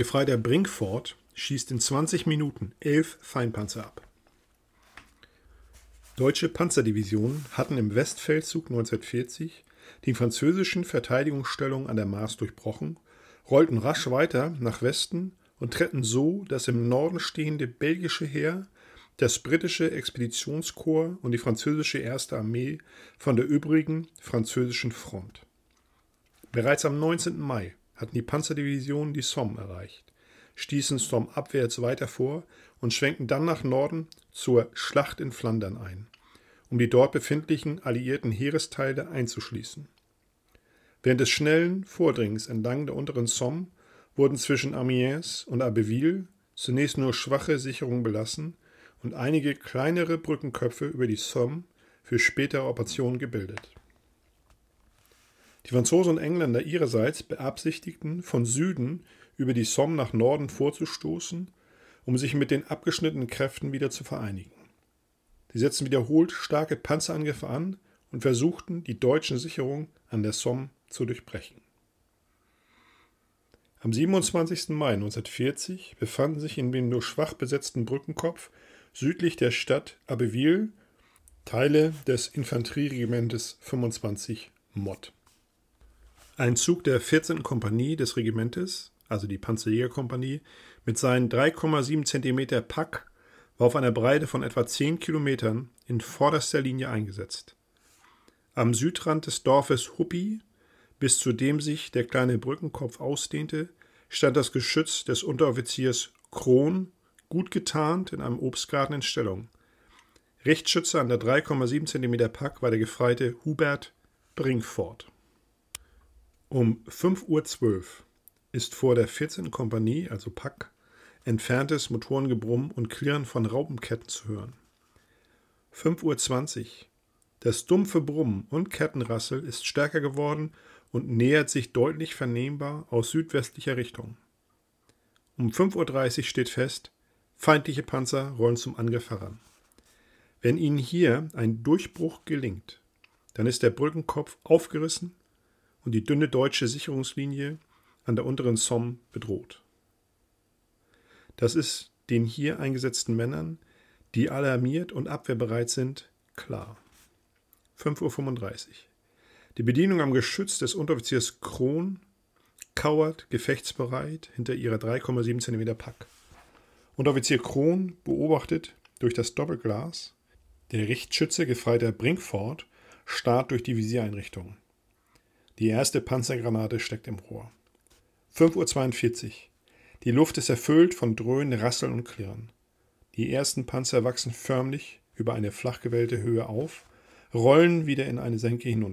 Gefreiter Brinkford schießt in 20 Minuten elf Feindpanzer ab. Deutsche Panzerdivisionen hatten im Westfeldzug 1940 die französischen Verteidigungsstellungen an der Maas durchbrochen, rollten rasch weiter nach Westen und treten so das im Norden stehende belgische Heer, das britische Expeditionskorps und die französische Erste Armee von der übrigen französischen Front. Bereits am 19. Mai hatten die Panzerdivisionen die Somme erreicht, stießen Somme abwärts weiter vor und schwenkten dann nach Norden zur Schlacht in Flandern ein, um die dort befindlichen alliierten Heeresteile einzuschließen. Während des schnellen Vordringens entlang der unteren Somme wurden zwischen Amiens und Abbeville zunächst nur schwache Sicherungen belassen und einige kleinere Brückenköpfe über die Somme für spätere Operationen gebildet. Die Franzosen und Engländer ihrerseits beabsichtigten, von Süden über die Somme nach Norden vorzustoßen, um sich mit den abgeschnittenen Kräften wieder zu vereinigen. Sie setzten wiederholt starke Panzerangriffe an und versuchten, die deutschen Sicherungen an der Somme zu durchbrechen. Am 27. Mai 1940 befanden sich in dem nur schwach besetzten Brückenkopf südlich der Stadt Abbeville Teile des Infanterieregimentes 25 Mott. Ein Zug der 14. Kompanie des Regimentes, also die Panzerjägerkompanie, mit seinen 3,7 cm Pack war auf einer Breite von etwa 10 Kilometern in vorderster Linie eingesetzt. Am Südrand des Dorfes Huppi, bis zu dem sich der kleine Brückenkopf ausdehnte, stand das Geschütz des Unteroffiziers Kron, gut getarnt in einem Obstgarten in Stellung. Richtschütze an der 3,7 cm Pack war der Gefreite Hubert Brinkford. Um 5.12 Uhr ist vor der 14. Kompanie, also Pack, entferntes Motorengebrumm und Klirren von Raupenketten zu hören. 5.20 Uhr. Das dumpfe Brummen und Kettenrassel ist stärker geworden und nähert sich deutlich vernehmbar aus südwestlicher Richtung. Um 5.30 Uhr steht fest, feindliche Panzer rollen zum Angriff heran. Wenn ihnen hier ein Durchbruch gelingt, dann ist der Brückenkopf aufgerissen und die dünne deutsche Sicherungslinie an der unteren Somme bedroht. Das ist den hier eingesetzten Männern, die alarmiert und abwehrbereit sind, klar. 5.35 Uhr. Die Bedienung am Geschütz des Unteroffiziers Kron kauert gefechtsbereit hinter ihrer 3,7 cm Pack. Unteroffizier Kron beobachtet durch das Doppelglas. Der Richtschütze Gefreiter Brinkford starrt durch die Visiereinrichtung. Die erste Panzergranate steckt im Rohr. 5.42 Uhr. Die Luft ist erfüllt von Dröhnen, Rasseln und Klirren. Die ersten Panzer wachsen förmlich über eine flach gewellte Höhe auf, rollen wieder in eine Senke hinunter.